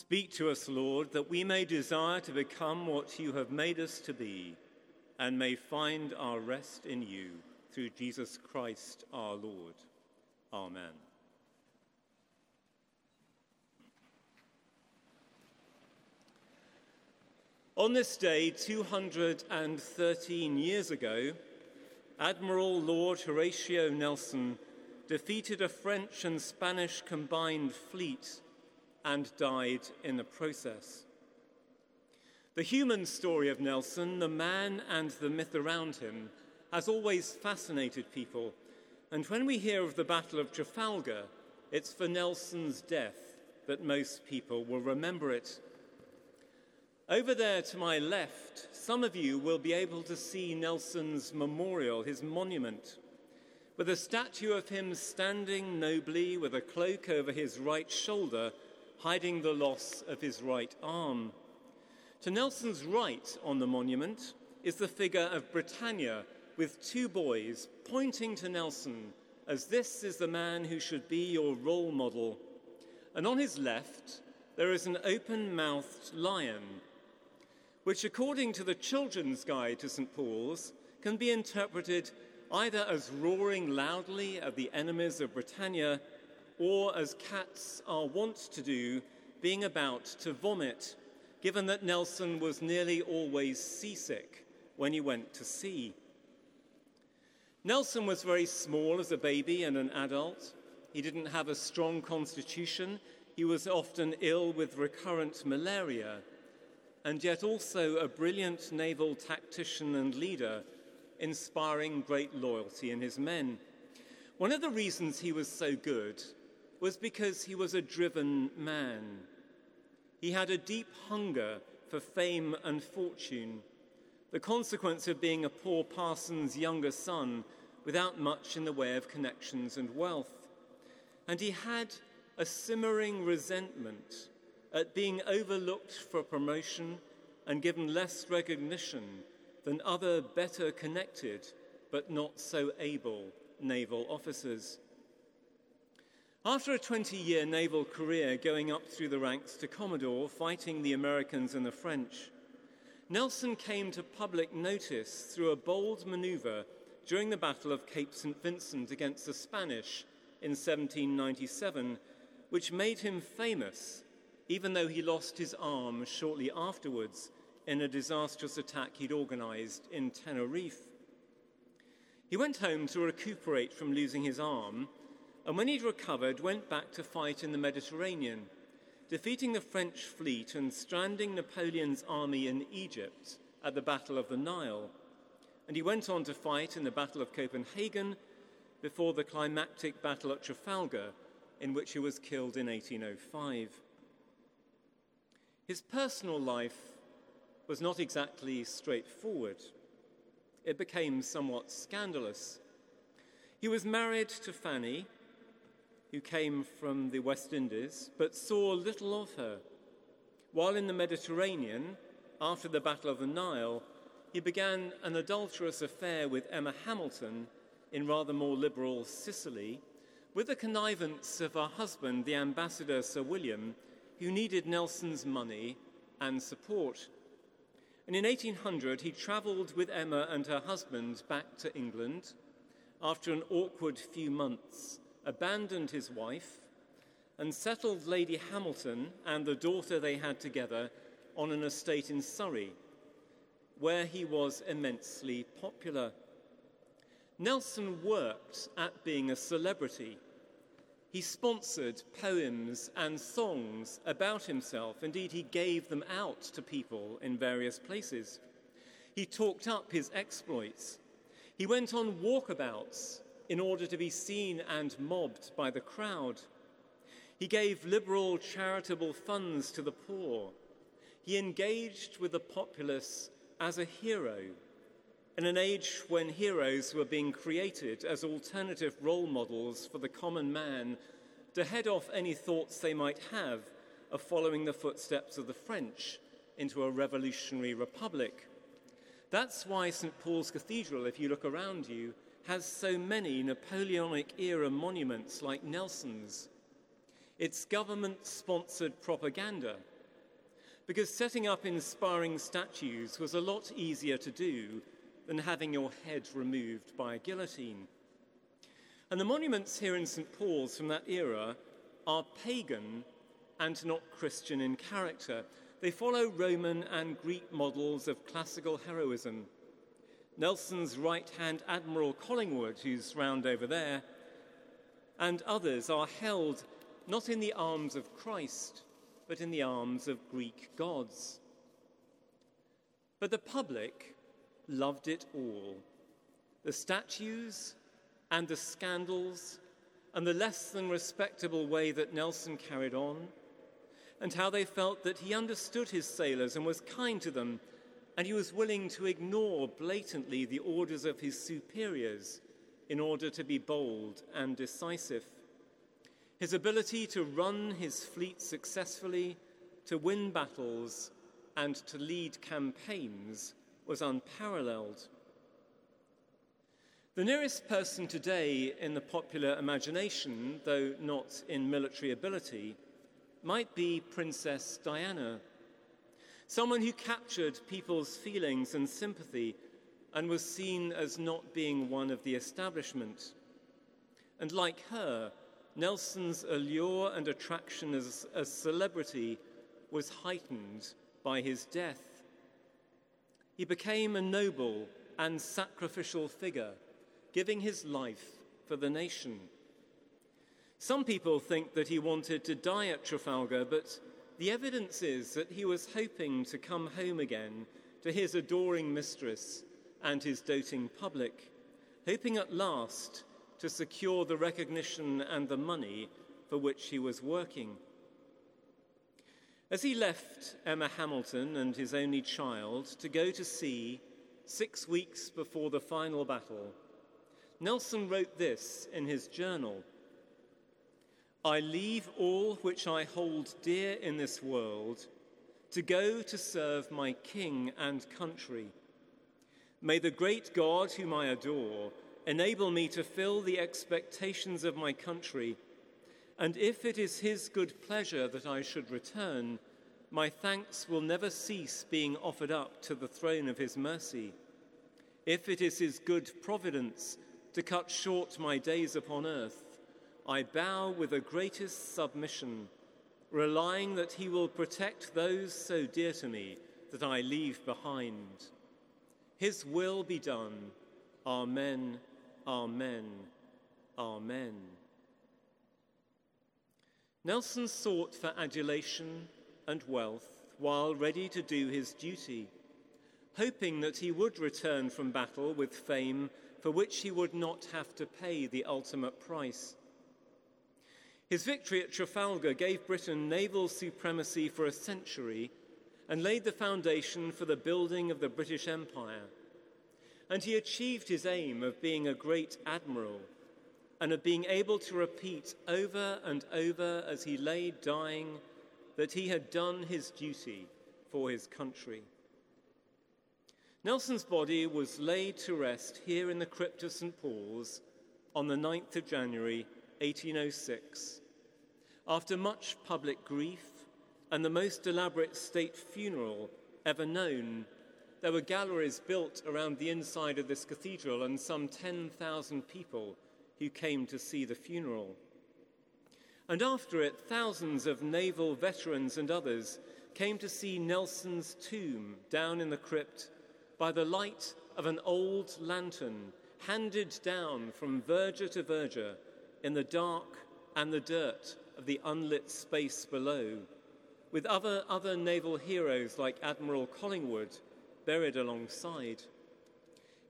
Speak to us, Lord, that we may desire to become what you have made us to be and may find our rest in you through Jesus Christ our Lord. Amen. On this day, 213 years ago, Admiral Lord Horatio Nelson defeated a French and Spanish combined fleet and died in the process. The human story of Nelson, the man and the myth around him, has always fascinated people. And when we hear of the Battle of Trafalgar, it's for Nelson's death that most people will remember it. Over there to my left, some of you will be able to see Nelson's memorial, his monument, with a statue of him standing nobly with a cloak over his right shoulder, hiding the loss of his right arm. To Nelson's right on the monument is the figure of Britannia with two boys pointing to Nelson as this is the man who should be your role model. And on his left, there is an open mouthed lion which, according to the Children's Guide to St. Paul's, can be interpreted either as roaring loudly at the enemies of Britannia or as cats are wont to do, being about to vomit, given that Nelson was nearly always seasick when he went to sea. Nelson was very small as a baby and an adult. He didn't have a strong constitution. He was often ill with recurrent malaria and yet also a brilliant naval tactician and leader, inspiring great loyalty in his men. One of the reasons he was so good was because he was a driven man. He had a deep hunger for fame and fortune, the consequence of being a poor parson's younger son without much in the way of connections and wealth. And he had a simmering resentment at being overlooked for promotion and given less recognition than other better connected but not so able naval officers. After a 20 year naval career going up through the ranks to Commodore, fighting the Americans and the French, Nelson came to public notice through a bold maneuver during the Battle of Cape St. Vincent against the Spanish in 1797, which made him famous even though he lost his arm shortly afterwards in a disastrous attack he'd organized in Tenerife. He went home to recuperate from losing his arm, and when he'd recovered, went back to fight in the Mediterranean, defeating the French fleet and stranding Napoleon's army in Egypt at the Battle of the Nile. And he went on to fight in the Battle of Copenhagen before the climactic Battle at Trafalgar, in which he was killed in 1805. His personal life was not exactly straightforward. It became somewhat scandalous. He was married to Fanny, who came from the West Indies, but saw little of her. While in the Mediterranean, after the Battle of the Nile, he began an adulterous affair with Emma Hamilton in rather more liberal Sicily, with the connivance of her husband, the ambassador Sir William, who needed Nelson's money and support. And in 1800, he travelled with Emma and her husband back to England. After an awkward few months, abandoned his wife and settled Lady Hamilton and the daughter they had together on an estate in Surrey, where he was immensely popular. Nelson worked at being a celebrity he sponsored poems and songs about himself. Indeed, he gave them out to people in various places. He talked up his exploits. He went on walkabouts in order to be seen and mobbed by the crowd. He gave liberal charitable funds to the poor. He engaged with the populace as a hero in an age when heroes were being created as alternative role models for the common man to head off any thoughts they might have of following the footsteps of the French into a revolutionary republic. That's why St. Paul's Cathedral, if you look around you, has so many Napoleonic era monuments like Nelson's. It's government sponsored propaganda. Because setting up inspiring statues was a lot easier to do than having your head removed by a guillotine. And the monuments here in St. Paul's from that era are pagan and not Christian in character. They follow Roman and Greek models of classical heroism. Nelson's right hand Admiral Collingwood, who's round over there, and others are held not in the arms of Christ, but in the arms of Greek gods. But the public loved it all the statues and the scandals and the less than respectable way that Nelson carried on, and how they felt that he understood his sailors and was kind to them, and he was willing to ignore blatantly the orders of his superiors in order to be bold and decisive. His ability to run his fleet successfully, to win battles, and to lead campaigns was unparalleled. The nearest person today in the popular imagination, though not in military ability, might be Princess Diana, someone who captured people's feelings and sympathy and was seen as not being one of the establishment. And like her, Nelson's allure and attraction as a celebrity was heightened by his death. He became a noble and sacrificial figure, giving his life for the nation. Some people think that he wanted to die at Trafalgar, but the evidence is that he was hoping to come home again to his adoring mistress and his doting public, hoping at last to secure the recognition and the money for which he was working. As he left Emma Hamilton and his only child to go to sea six weeks before the final battle, Nelson wrote this in his journal I leave all which I hold dear in this world to go to serve my king and country. May the great God, whom I adore, enable me to fill the expectations of my country and if it is his good pleasure that I should return, my thanks will never cease being offered up to the throne of his mercy. If it is his good providence to cut short my days upon earth, I bow with the greatest submission, relying that he will protect those so dear to me that I leave behind. His will be done. Amen, amen, amen. Nelson sought for adulation and wealth while ready to do his duty, hoping that he would return from battle with fame for which he would not have to pay the ultimate price. His victory at Trafalgar gave Britain naval supremacy for a century and laid the foundation for the building of the British Empire. And he achieved his aim of being a great admiral and of being able to repeat over and over as he lay dying that he had done his duty for his country. Nelson's body was laid to rest here in the crypt of St. Paul's on the 9th of January 1806. After much public grief and the most elaborate state funeral ever known, there were galleries built around the inside of this cathedral and some 10,000 people who came to see the funeral. And after it, thousands of naval veterans and others came to see Nelson's tomb down in the crypt by the light of an old lantern handed down from verger to verger in the dark and the dirt of the unlit space below, with other, other naval heroes like Admiral Collingwood buried alongside.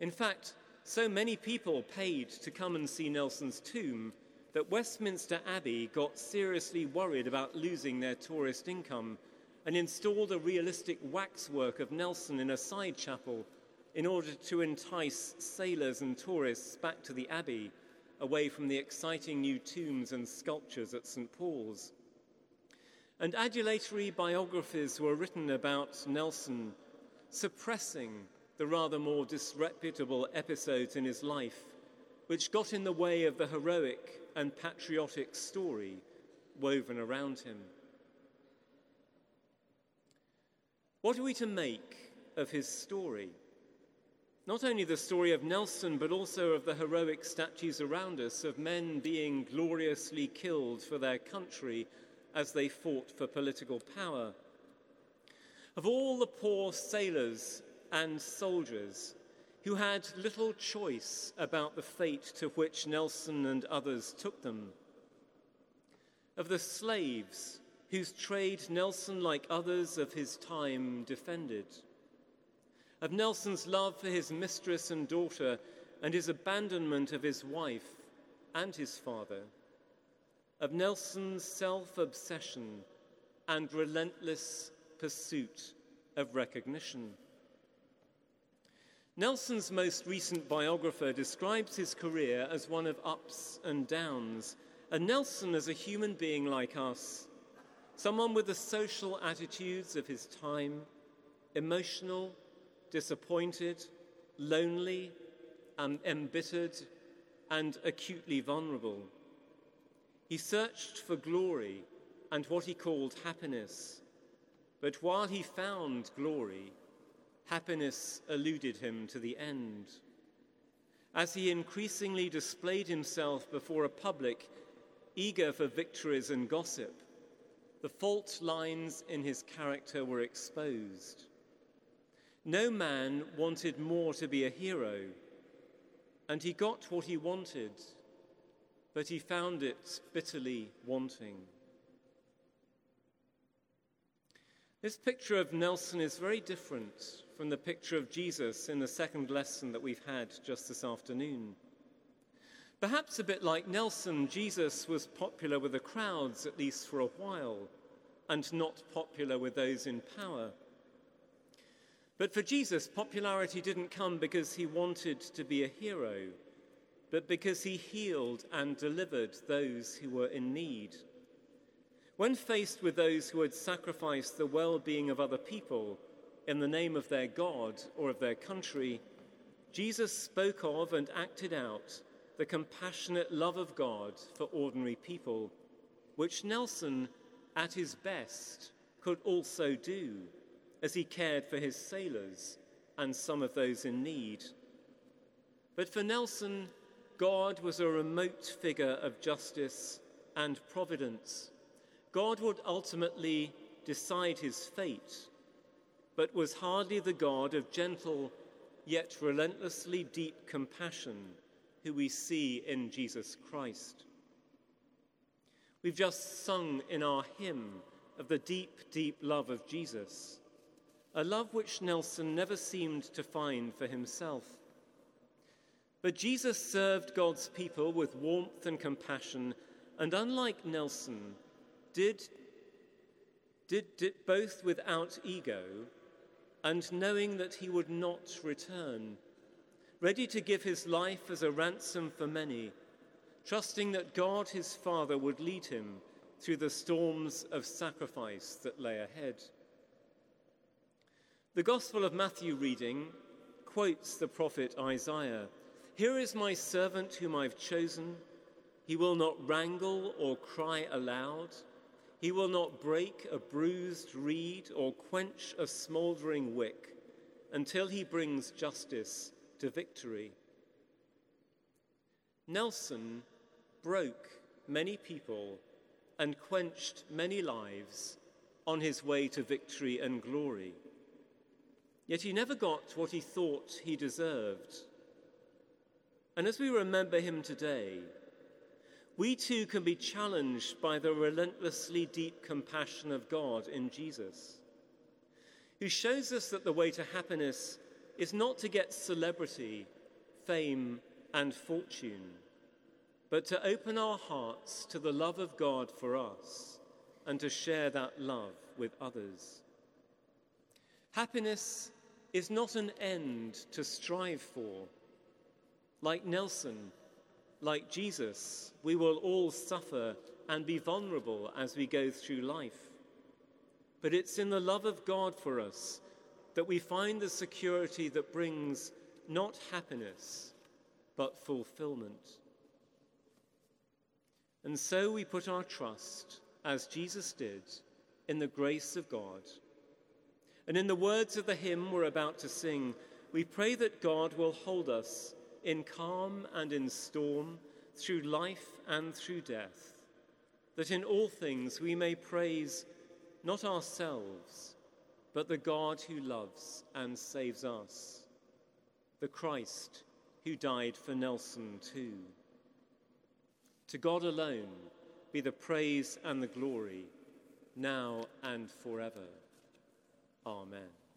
In fact, so many people paid to come and see Nelson's tomb that Westminster Abbey got seriously worried about losing their tourist income and installed a realistic waxwork of Nelson in a side chapel in order to entice sailors and tourists back to the Abbey, away from the exciting new tombs and sculptures at St. Paul's. And adulatory biographies were written about Nelson, suppressing the rather more disreputable episodes in his life, which got in the way of the heroic and patriotic story woven around him. What are we to make of his story? Not only the story of Nelson, but also of the heroic statues around us of men being gloriously killed for their country as they fought for political power. Of all the poor sailors and soldiers who had little choice about the fate to which Nelson and others took them. Of the slaves whose trade Nelson, like others of his time, defended. Of Nelson's love for his mistress and daughter and his abandonment of his wife and his father. Of Nelson's self obsession and relentless pursuit of recognition. Nelson's most recent biographer describes his career as one of ups and downs, and Nelson as a human being like us, someone with the social attitudes of his time, emotional, disappointed, lonely, and embittered, and acutely vulnerable. He searched for glory and what he called happiness, but while he found glory, happiness eluded him to the end. As he increasingly displayed himself before a public eager for victories and gossip, the fault lines in his character were exposed. No man wanted more to be a hero, and he got what he wanted, but he found it bitterly wanting. This picture of Nelson is very different from the picture of Jesus in the second lesson that we've had just this afternoon. Perhaps a bit like Nelson, Jesus was popular with the crowds, at least for a while, and not popular with those in power. But for Jesus, popularity didn't come because he wanted to be a hero, but because he healed and delivered those who were in need. When faced with those who had sacrificed the well being of other people in the name of their God or of their country, Jesus spoke of and acted out the compassionate love of God for ordinary people, which Nelson, at his best, could also do as he cared for his sailors and some of those in need. But for Nelson, God was a remote figure of justice and providence God would ultimately decide his fate, but was hardly the God of gentle yet relentlessly deep compassion who we see in Jesus Christ. We've just sung in our hymn of the deep, deep love of Jesus, a love which Nelson never seemed to find for himself. But Jesus served God's people with warmth and compassion, and unlike Nelson, did, did, did both without ego and knowing that he would not return, ready to give his life as a ransom for many, trusting that God his Father would lead him through the storms of sacrifice that lay ahead. The Gospel of Matthew reading quotes the prophet Isaiah Here is my servant whom I've chosen. He will not wrangle or cry aloud. He will not break a bruised reed or quench a smouldering wick until he brings justice to victory. Nelson broke many people and quenched many lives on his way to victory and glory. Yet he never got what he thought he deserved. And as we remember him today, we too can be challenged by the relentlessly deep compassion of God in Jesus, who shows us that the way to happiness is not to get celebrity, fame, and fortune, but to open our hearts to the love of God for us and to share that love with others. Happiness is not an end to strive for. Like Nelson, like Jesus, we will all suffer and be vulnerable as we go through life. But it's in the love of God for us that we find the security that brings not happiness, but fulfillment. And so we put our trust as Jesus did, in the grace of God. And in the words of the hymn we're about to sing, we pray that God will hold us in calm and in storm, through life and through death, that in all things we may praise not ourselves, but the God who loves and saves us, the Christ who died for Nelson too. To God alone be the praise and the glory, now and forever. Amen.